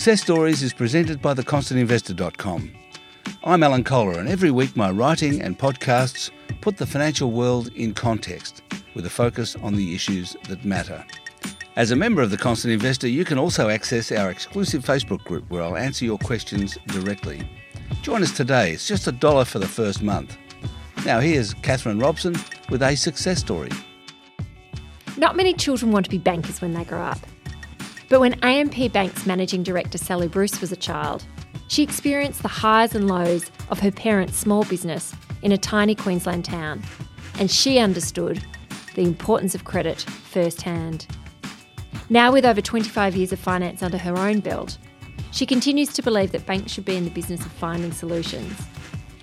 Success Stories is presented by theconstantinvestor.com. I'm Alan Kohler, and every week my writing and podcasts put the financial world in context with a focus on the issues that matter. As a member of The Constant Investor, you can also access our exclusive Facebook group where I'll answer your questions directly. Join us today. It's just a dollar for the first month. Now, here's Catherine Robson with a success story. Not many children want to be bankers when they grow up. But when AMP Bank's managing director Sally Bruce was a child, she experienced the highs and lows of her parents' small business in a tiny Queensland town, and she understood the importance of credit firsthand. Now, with over 25 years of finance under her own belt, she continues to believe that banks should be in the business of finding solutions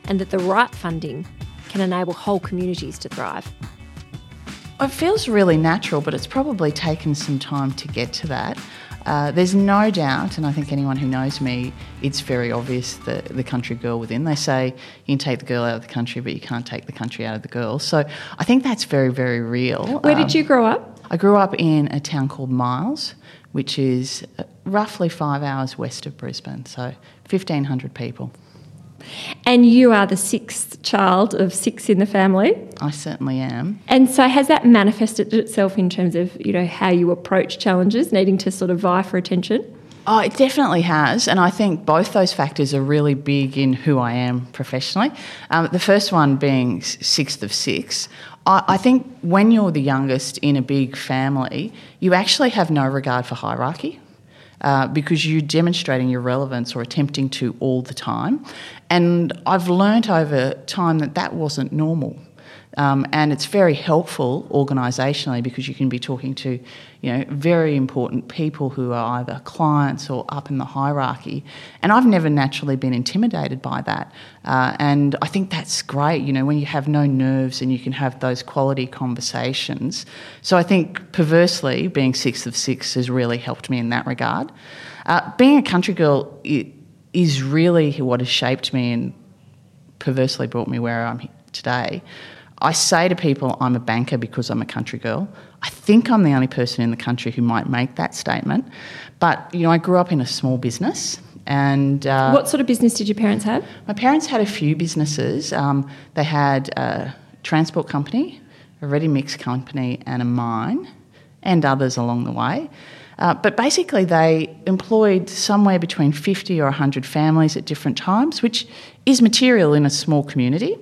and that the right funding can enable whole communities to thrive. It feels really natural, but it's probably taken some time to get to that. Uh, there's no doubt, and I think anyone who knows me, it's very obvious the, the country girl within. They say you can take the girl out of the country, but you can't take the country out of the girl. So I think that's very, very real. Where um, did you grow up? I grew up in a town called Miles, which is uh, roughly five hours west of Brisbane, so 1,500 people. And you are the sixth child of six in the family. I certainly am. And so has that manifested itself in terms of, you know, how you approach challenges, needing to sort of vie for attention? Oh, it definitely has. And I think both those factors are really big in who I am professionally. Um, the first one being sixth of six. I, I think when you're the youngest in a big family, you actually have no regard for hierarchy. Uh, because you're demonstrating your relevance or attempting to all the time. And I've learnt over time that that wasn't normal. Um, and it's very helpful organisationally because you can be talking to, you know, very important people who are either clients or up in the hierarchy. And I've never naturally been intimidated by that. Uh, and I think that's great, you know, when you have no nerves and you can have those quality conversations. So I think perversely, being six of six has really helped me in that regard. Uh, being a country girl is really what has shaped me and perversely brought me where I'm today. I say to people, I'm a banker because I'm a country girl. I think I'm the only person in the country who might make that statement. But, you know, I grew up in a small business. And uh, what sort of business did your parents have? My parents had a few businesses. Um, they had a transport company, a ready mix company, and a mine, and others along the way. Uh, but basically, they employed somewhere between 50 or 100 families at different times, which is material in a small community.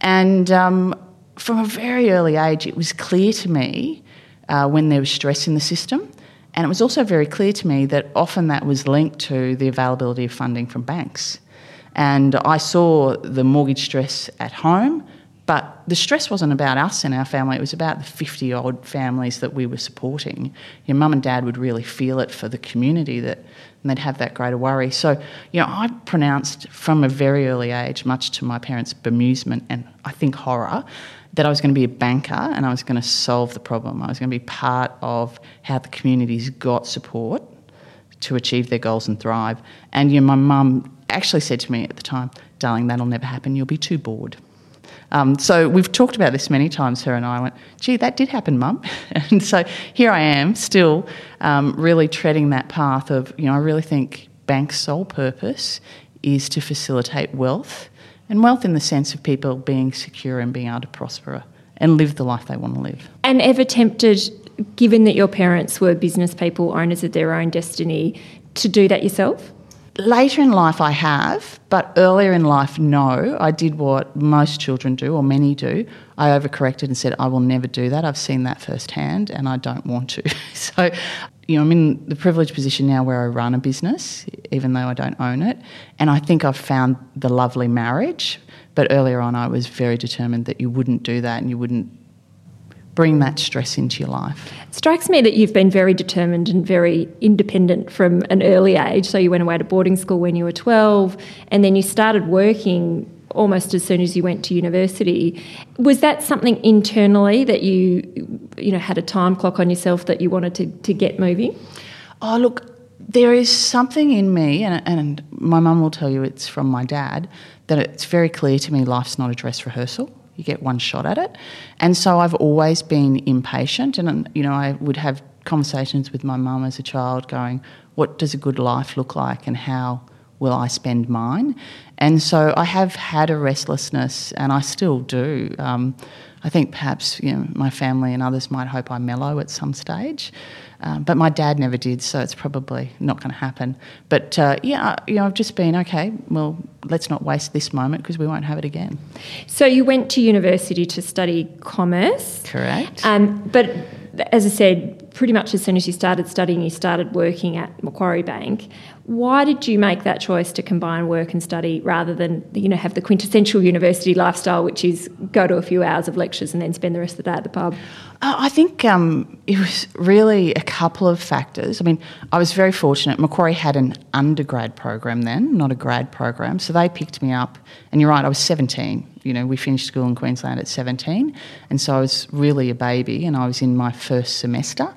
And um, from a very early age, it was clear to me uh, when there was stress in the system. And it was also very clear to me that often that was linked to the availability of funding from banks. And I saw the mortgage stress at home, but the stress wasn't about us and our family, it was about the 50 odd families that we were supporting. Your mum and dad would really feel it for the community that and they'd have that greater worry. So, you know, I pronounced from a very early age, much to my parents' bemusement and I think horror, that I was going to be a banker and I was going to solve the problem. I was going to be part of how the communities got support to achieve their goals and thrive. And you know, my mum actually said to me at the time, darling, that'll never happen. You'll be too bored. Um, so we've talked about this many times, her and I. Went, gee, that did happen, mum. and so here I am, still um, really treading that path of, you know, I really think bank's sole purpose is to facilitate wealth, and wealth in the sense of people being secure and being able to prosper and live the life they want to live. And ever tempted, given that your parents were business people, owners of their own destiny, to do that yourself? Later in life, I have, but earlier in life, no. I did what most children do, or many do. I overcorrected and said, I will never do that. I've seen that firsthand and I don't want to. so, you know, I'm in the privileged position now where I run a business, even though I don't own it. And I think I've found the lovely marriage. But earlier on, I was very determined that you wouldn't do that and you wouldn't bring that stress into your life. It strikes me that you've been very determined and very independent from an early age. So you went away to boarding school when you were 12 and then you started working almost as soon as you went to university. Was that something internally that you you know had a time clock on yourself that you wanted to, to get moving? Oh look, there is something in me, and, and my mum will tell you it's from my dad, that it's very clear to me life's not a dress rehearsal you get one shot at it. And so I've always been impatient, and you know, I would have conversations with my mum as a child, going, "What does a good life look like, and how will I spend mine?" And so I have had a restlessness, and I still do. Um, I think perhaps you know my family and others might hope I mellow at some stage, um, but my dad never did, so it's probably not going to happen. But uh, yeah, you know, I've just been okay. Well, let's not waste this moment because we won't have it again. So you went to university to study commerce, correct? Um, but as I said, pretty much as soon as you started studying, you started working at Macquarie Bank. Why did you make that choice to combine work and study rather than you know have the quintessential university lifestyle, which is go to a few hours of lectures and then spend the rest of the day at the pub? Uh, I think um, it was really a couple of factors. I mean, I was very fortunate. Macquarie had an undergrad program then, not a grad program, so they picked me up. And you're right, I was 17 you know, we finished school in Queensland at 17, and so I was really a baby, and I was in my first semester.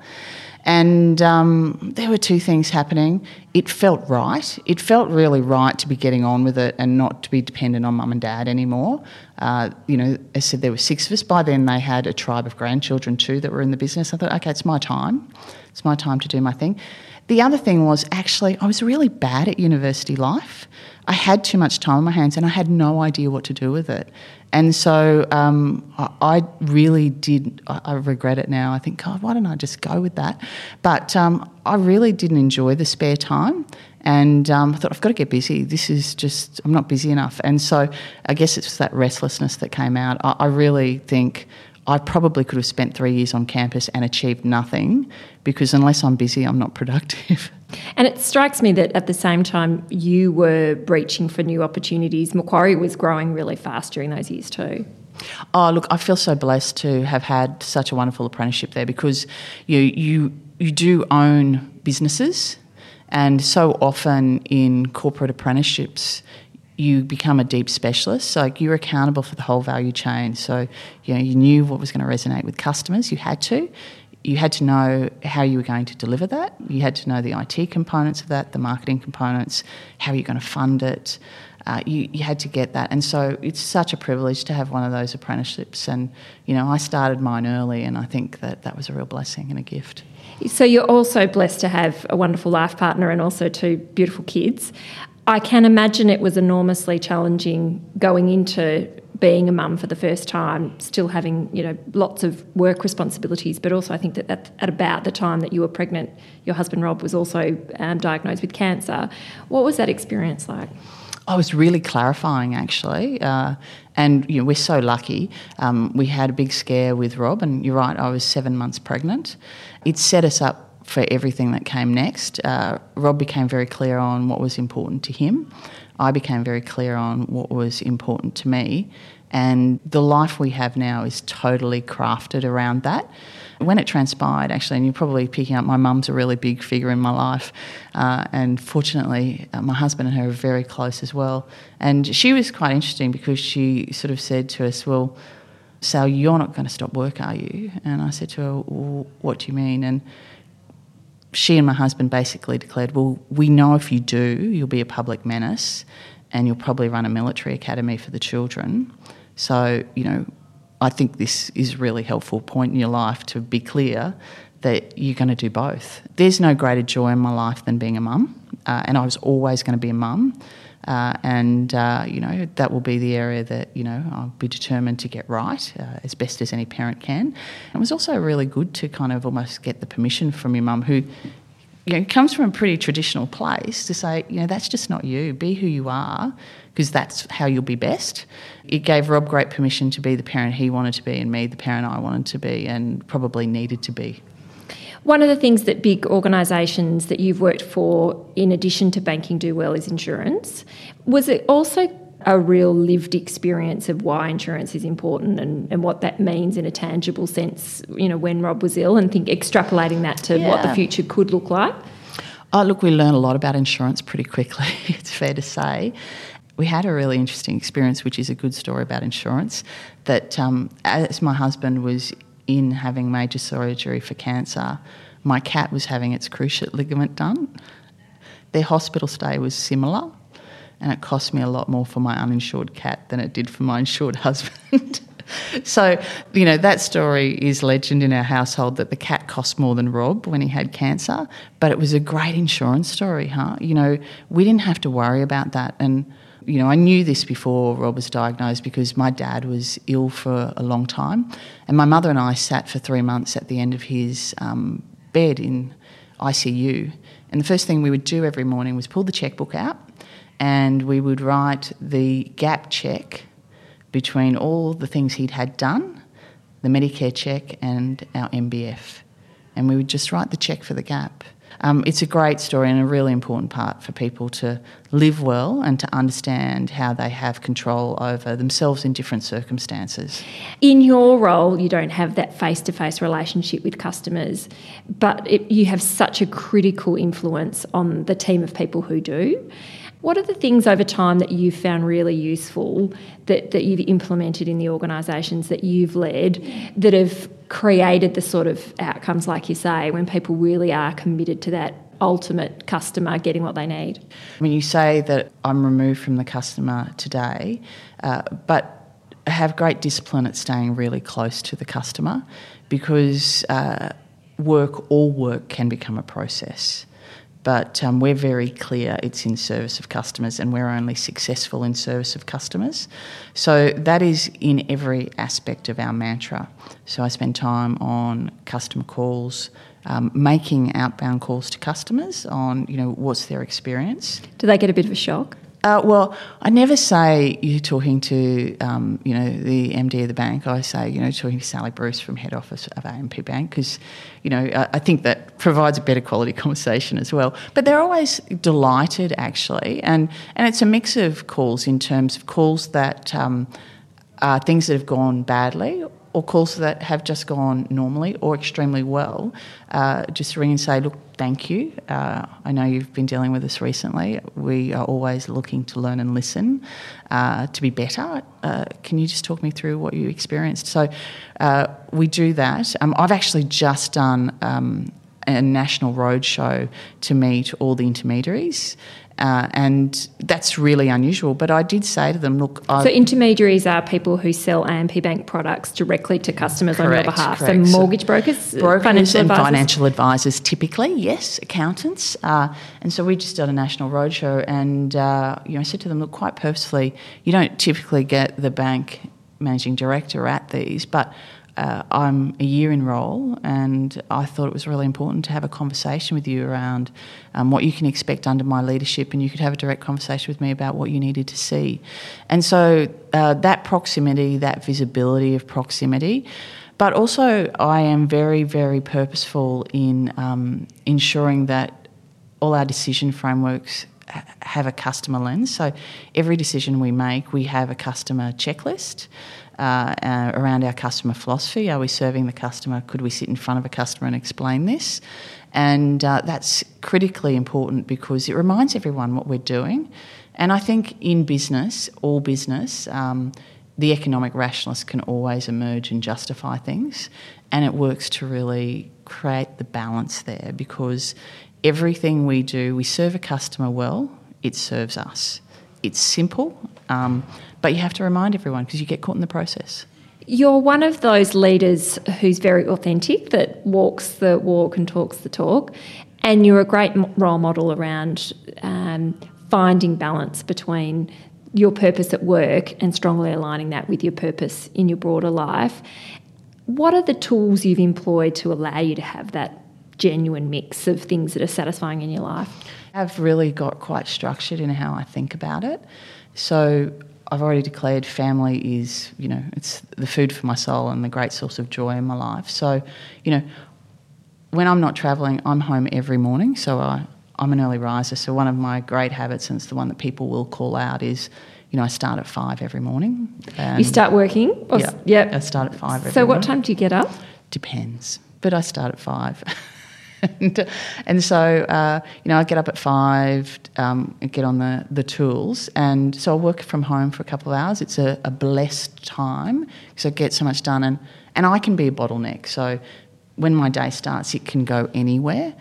And um, there were two things happening. It felt right. It felt really right to be getting on with it and not to be dependent on mum and dad anymore. Uh, you know, I said, there were six of us. By then, they had a tribe of grandchildren too that were in the business. I thought, okay, it's my time. It's my time to do my thing. The other thing was actually, I was really bad at university life. I had too much time on my hands and I had no idea what to do with it. And so um, I, really did, I, regret it now. I think, God, why don't I just go with that? But um, I really didn't enjoy the spare time. And um, I thought, I've got to get busy. This is just, I'm not busy enough. And so I guess it's that restlessness that came out. I, I really think I probably could have spent three years on campus and achieved nothing because unless I'm busy, I'm not productive. And it strikes me that at the same time you were breaching for new opportunities, Macquarie was growing really fast during those years too. Oh, look, I feel so blessed to have had such a wonderful apprenticeship there because you you you do own businesses, and so often in corporate apprenticeships, you become a deep specialist. So you're accountable for the whole value chain. So you know you knew what was going to resonate with customers. You had to. You had to know how you were going to deliver that. You had to know the IT components of that, the marketing components, how you're going to fund it. Uh, you, you had to get that. And so it's such a privilege to have one of those apprenticeships. And, you know, I started mine early, and I think that that was a real blessing and a gift. So you're also blessed to have a wonderful life partner and also two beautiful kids. I can imagine it was enormously challenging going into being a mum for the first time, still having you know lots of work responsibilities, but also I think that at, about the time that you were pregnant, your husband Rob was also um, diagnosed with cancer. What was that experience like? I was really clarifying actually, uh, and you know we're so lucky. Um, we had a big scare with Rob, and you're right, I was seven months pregnant. It set us up for everything that came next. Uh, Rob became very clear on what was important to him. I became very clear on what was important to me. And the life we have now is totally crafted around that. When it transpired, actually, and you're probably picking up, my mum's a really big figure in my life. Uh, and fortunately, uh, my husband and her are very close as well. And she was quite interesting because she sort of said to us, Well, Sal, you're not going to stop work, are you? And I said to her, well, What do you mean? And she and my husband basically declared, well, we know if you do, you'll be a public menace and you'll probably run a military academy for the children. So, you know, I think this is a really helpful point in your life to be clear that you're going to do both. There's no greater joy in my life than being a mum, uh, and I was always going to be a mum. Uh, and uh, you know that will be the area that you know I'll be determined to get right uh, as best as any parent can. It was also really good to kind of almost get the permission from your mum, who you know comes from a pretty traditional place, to say you know that's just not you. Be who you are, because that's how you'll be best. It gave Rob great permission to be the parent he wanted to be, and me the parent I wanted to be, and probably needed to be. One of the things that big organisations that you've worked for, in addition to banking, do well is insurance. Was it also a real lived experience of why insurance is important and, and what that means in a tangible sense, you know, when Rob was ill and think extrapolating that to yeah. what the future could look like? Oh, look, we learn a lot about insurance pretty quickly, it's fair to say. We had a really interesting experience, which is a good story about insurance. That um, as my husband was in having major surgery for cancer, my cat was having its cruciate ligament done. Their hospital stay was similar, and it cost me a lot more for my uninsured cat than it did for my insured husband. so, you know, that story is legend in our household that the cat cost more than Rob when he had cancer, but it was a great insurance story, huh? You know, we didn't have to worry about that. And, you know, I knew this before Rob was diagnosed because my dad was ill for a long time. And my mother and I sat for three months at the end of his um, bed in ICU. And the first thing we would do every morning was pull the checkbook out and we would write the gap check between all the things he'd had done, the Medicare check and our MBF. And we would just write the check for the gap. Um, it's a great story and a really important part for people to live well and to understand how they have control over themselves in different circumstances. In your role, you don't have that face to face relationship with customers, but it, you have such a critical influence on the team of people who do. What are the things over time that you've found really useful that, that you've implemented in the organisations that you've led that have created the sort of outcomes, like you say, when people really are committed to that ultimate customer getting what they need? When you say that I'm removed from the customer today, uh, but have great discipline at staying really close to the customer because uh, work, all work can become a process but um, we're very clear it's in service of customers and we're only successful in service of customers. So that is in every aspect of our mantra. So I spend time on customer calls, um, making outbound calls to customers on, you know, what's their experience. Do they get a bit of a shock? Uh, well, I never say you're talking to, um, you know, the MD of the bank. I say, you know, talking to Sally Bruce from head office of AMP Bank because, you know, I, I, think that provides a better quality conversation as well. But they're always delighted, actually, and and it's a mix of calls in terms of calls that um, are things that have gone badly or calls that have just gone normally or extremely well, uh, just ring and say, look, thank you. Uh, I know you've been dealing with us recently. We are always looking to learn and listen uh, to be better. Uh, can you just talk me through what you experienced? So uh, we do that. Um, I've actually just done um, a national roadshow to meet all the intermediaries. Uh, and that's really unusual. But I did say to them, look. I, so, intermediaries are people who sell AMP Bank products directly to customers correct, on your behalf. Correct. So, mortgage brokers, brokers financial and advisors? financial advisors, typically, yes, accountants. Uh, and so, we just did a national roadshow, and uh, you know, I said to them, look, quite purposely, you don't typically get the bank managing director at these, but uh, I'm a year in role, and I thought it was really important to have a conversation with you around um, what you can expect under my leadership, and you could have a direct conversation with me about what you needed to see. And so uh, that proximity, that visibility of proximity, but also I am very, very purposeful in um, ensuring that all our decision frameworks have a customer lens. So every decision we make, we have a customer checklist uh, uh, around our customer philosophy. Are we serving the customer? Could we sit in front of a customer and explain this? And uh, that's critically important because it reminds everyone what we're doing. And I think in business, all business, um, the economic rationalist can always emerge and justify things. And it works to really create the balance there because everything we do, we serve a customer well, it serves us. It's simple, um, but you have to remind everyone because you get caught in the process. You're one of those leaders who's very authentic, that walks the walk and talks the talk, and you're a great role model around um, finding balance between your purpose at work and strongly aligning that with your purpose in your broader life. What are the tools you've employed to allow you to have that genuine mix of things that are satisfying in your life? I've really got quite structured in how I think about it. So I've already declared family is, you know, it's the food for my soul and the great source of joy in my life. So, you know, when I'm not travelling, I'm home every morning. So I, I'm an early riser. So one of my great habits, and it's the one that people will call out, is, you know, I start at five every morning. you start working? yeah. Yep. I start at five So what morning. time do you get up? Depends. But I start at five. and, and so, uh, you know, I get up at five, um, get on the, the tools, and so I work from home for a couple of hours. It's a, a blessed time because I get so much done, and, and I can be a bottleneck. So when my day starts, it can go anywhere.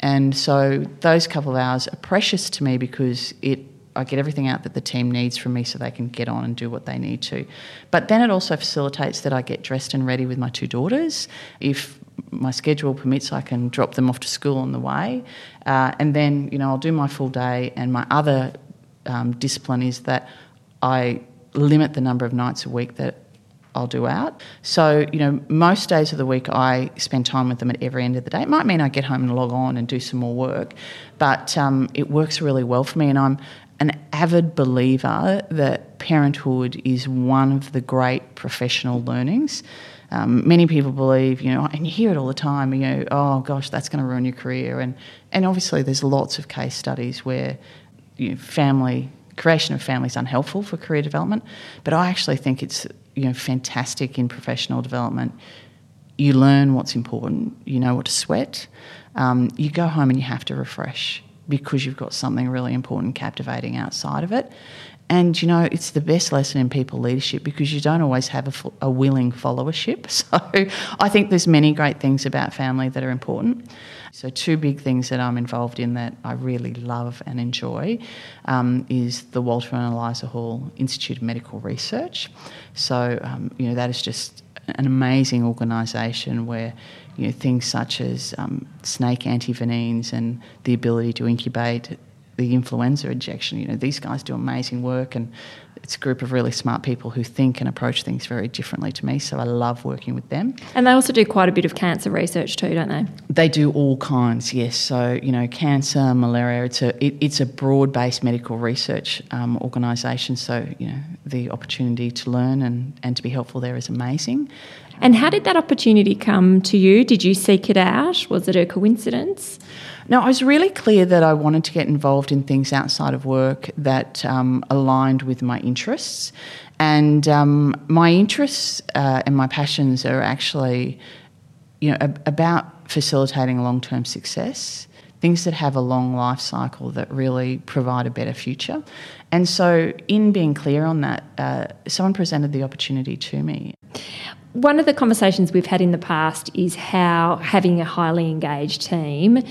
And so those couple of hours are precious to me because it I get everything out that the team needs from me so they can get on and do what they need to. But then it also facilitates that I get dressed and ready with my two daughters. If my schedule permits, I can drop them off to school on the way. Uh, and then, you know, I'll do my full day. And my other um, discipline is that I limit the number of nights a week that I'll do out. So, you know, most days of the week I spend time with them at every end of the day. It might mean I get home and log on and do some more work, but um, it works really well for me. And I'm an avid believer that parenthood is one of the great professional learnings. Um, many people believe, you know, and you hear it all the time, you know, oh gosh, that's going to ruin your career. And, and obviously, there's lots of case studies where you know, family creation of family is unhelpful for career development, but I actually think it's you know fantastic in professional development. You learn what's important. You know what to sweat. Um, you go home and you have to refresh because you've got something really important, captivating outside of it. And you know, it's the best lesson in people leadership because you don't always have a, a, willing followership. So I think there's many great things about family that are important. So two big things that I'm involved in that I really love and enjoy um, is the Walter and Eliza Hall Institute of Medical Research. So um, you know that is just an amazing organisation where you know things such as um, snake antivenines and the ability to incubate the influenza injection. You know, these guys do amazing work, and it's a group of really smart people who think and approach things very differently to me. So I love working with them. And they also do quite a bit of cancer research too, don't they? They do all kinds, yes. So you know, cancer, malaria. It's a it, it's a broad based medical research um, organisation. So you know, the opportunity to learn and and to be helpful there is amazing. And how did that opportunity come to you? Did you seek it out? Was it a coincidence? No, I was really clear that I wanted to get involved in things outside of work that um, aligned with my interests. And um, my interests uh, and my passions are actually, you know, ab- about facilitating long-term success, things that have a long life cycle that really provide a better future. And so, in being clear on that, uh, someone presented the opportunity to me. One of the conversations we've had in the past is how having a highly engaged team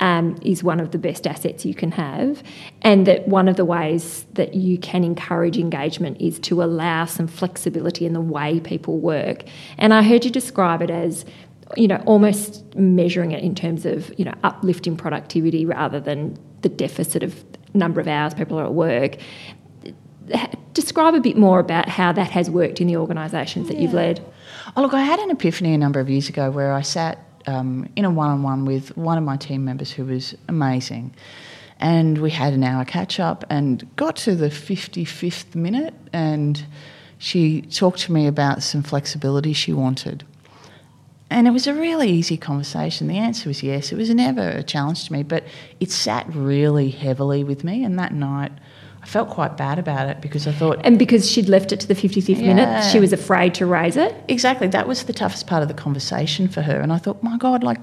um, is one of the best assets you can have, and that one of the ways that you can encourage engagement is to allow some flexibility in the way people work. And I heard you describe it as you know almost measuring it in terms of you know uplifting productivity rather than the deficit of number of hours people are at work describe a bit more about how that has worked in the organisations that yeah. you've led. Oh, look, I had an epiphany a number of years ago where I sat um, in a one on one with one of my team members who was amazing. And we had an hour catch up and got to the 55th minute, and she talked to me about some flexibility she wanted. And it was a really easy conversation. The answer was yes. It was never a challenge to me, but it sat really heavily with me. And that night, I felt quite bad about it because I thought. And because she'd left it to the 55th yeah. minute, she was afraid to raise it? Exactly. That was the toughest part of the conversation for her. And I thought, my God, like,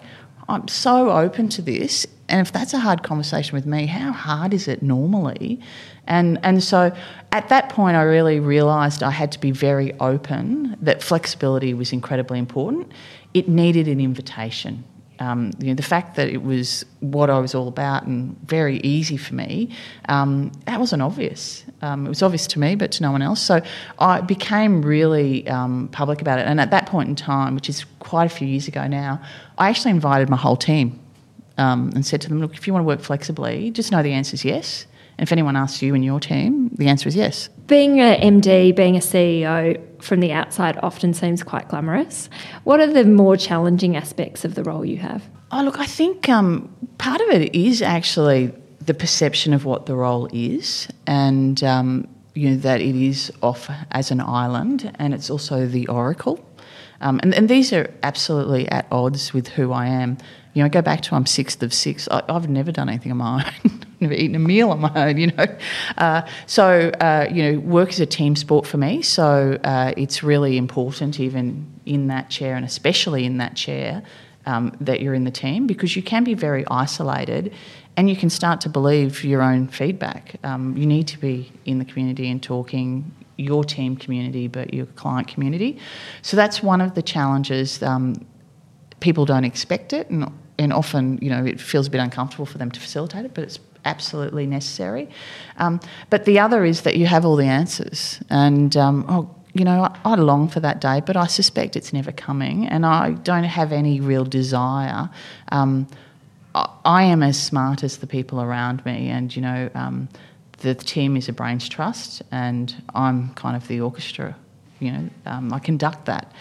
I'm so open to this. And if that's a hard conversation with me, how hard is it normally? And, and so at that point, I really realised I had to be very open, that flexibility was incredibly important. It needed an invitation um, you know, the fact that it was what I was all about and very easy for me, um, that wasn't obvious. Um, it was obvious to me, but to no one else. So I became really um, public about it. And at that point in time, which is quite a few years ago now, I actually invited my whole team um, and said to them, look, if you want to work flexibly, just know the answer is yes. And if anyone asks you and your team, the answer is yes. Being an MD, being a CEO from the outside often seems quite glamorous. What are the more challenging aspects of the role you have? Oh, look, I think um, part of it is actually the perception of what the role is and um, you know that it is off as an island and it's also the oracle. Um, and, and, these are absolutely at odds with who I am. You know, I go back to I'm sixth of six. I, have never done anything of my own, never eaten a meal on my own. You know, uh, so uh, you know, work is a team sport for me. So uh, it's really important, even in that chair, and especially in that chair, um, that you're in the team because you can be very isolated, and you can start to believe your own feedback. Um, you need to be in the community and talking your team community, but your client community. So that's one of the challenges. Um, people don't expect it, and, and often, you know, it feels a bit uncomfortable for them to facilitate it, but it's absolutely necessary. Um, but the other is that you have all the answers. And, um, oh, you know, I, I long for that day, but I suspect it's never coming. And I don't have any real desire. Um, I, I am as smart as the people around me. And, you know, um, the team is a brains trust, and I'm kind of the orchestra. You know, um, I conduct that.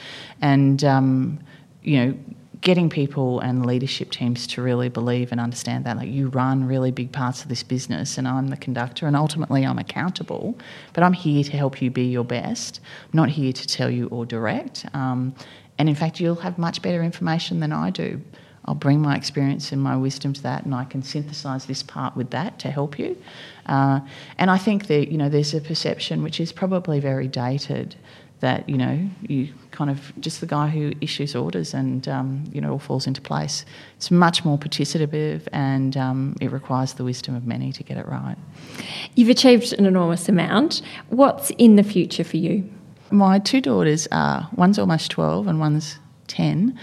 And, um, you know, getting people and leadership teams to really believe and understand that like you run really big parts of this business and I'm the conductor and ultimately I'm accountable but I'm here to help you be your best I'm not here to tell you or direct. Um, and in fact you'll have much better information than I do. I'll bring my experience and my wisdom to that and I can synthesize this part with that to help you. Uh, and I think that you know there's a perception which is probably very dated that you know you kind of just the guy who issues orders and um, you know all falls into place. It's much more participative and um, it requires the wisdom of many to get it right. You've achieved an enormous amount. What's in the future for you? My two daughters are one's almost twelve and one's ten.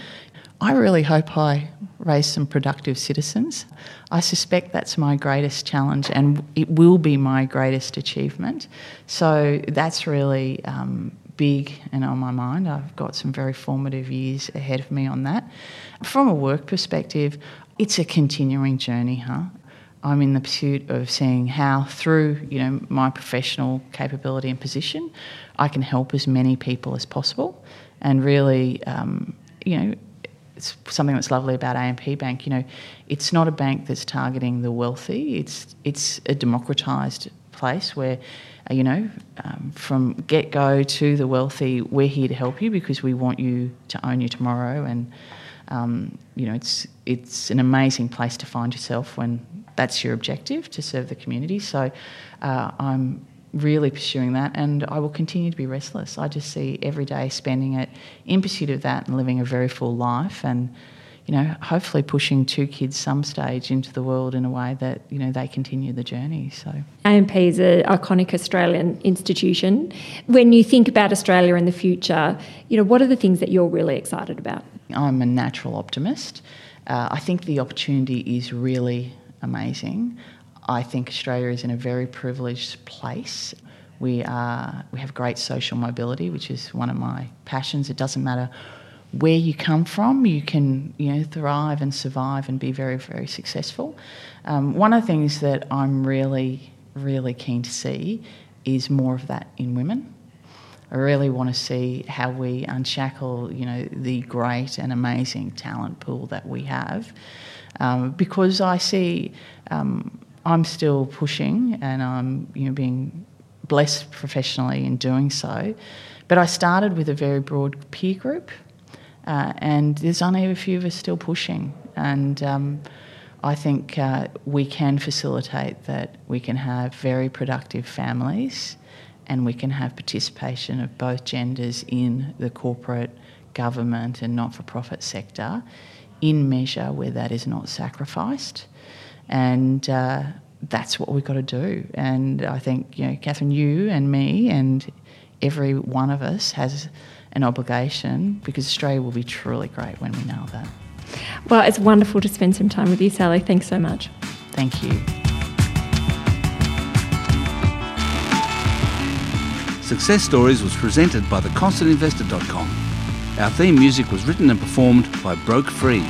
I really hope I raise some productive citizens. I suspect that's my greatest challenge and it will be my greatest achievement. So that's really um, big and on my mind. I've got some very formative years ahead of me on that. From a work perspective, it's a continuing journey, huh? I'm in the pursuit of seeing how, through you know my professional capability and position, I can help as many people as possible, and really, um, you know, it's something that's lovely about AMP Bank. You know, it's not a bank that's targeting the wealthy. It's it's a democratised place where you know, um, from get go to the wealthy, we're here to help you because we want you to own you tomorrow. And, um, you know, it's, it's an amazing place to find yourself when that's your objective to serve the community. So uh, I'm really pursuing that and I will continue to be restless. I just see every day spending it in pursuit of that and living a very full life. And, you know, hopefully pushing two kids some stage into the world in a way that, you know, they continue the journey. So AMP is an iconic Australian institution. When you think about Australia in the future, you know, what are the things that you're really excited about? I'm a natural optimist. Uh, I think the opportunity is really amazing. I think Australia is in a very privileged place. We are we have great social mobility, which is one of my passions. It doesn't matter where you come from, you can you know thrive and survive and be very very successful. Um, one of the things that I'm really really keen to see is more of that in women. I really want to see how we unshackle you know the great and amazing talent pool that we have, um, because I see um, I'm still pushing and I'm you know being blessed professionally in doing so. But I started with a very broad peer group uh, and there's only a few of us still pushing. And um, I think uh, we can facilitate that we can have very productive families and we can have participation of both genders in the corporate, government, and not for profit sector in measure where that is not sacrificed. And uh, that's what we've got to do. And I think, you know, Catherine, you and me and every one of us has an obligation because Australia will be truly great when we know that. Well, it's wonderful to spend some time with you, Sally. Thanks so much. Thank you. Success Stories was presented by theconstantinvestor.com. Our theme music was written and performed by Broke Free.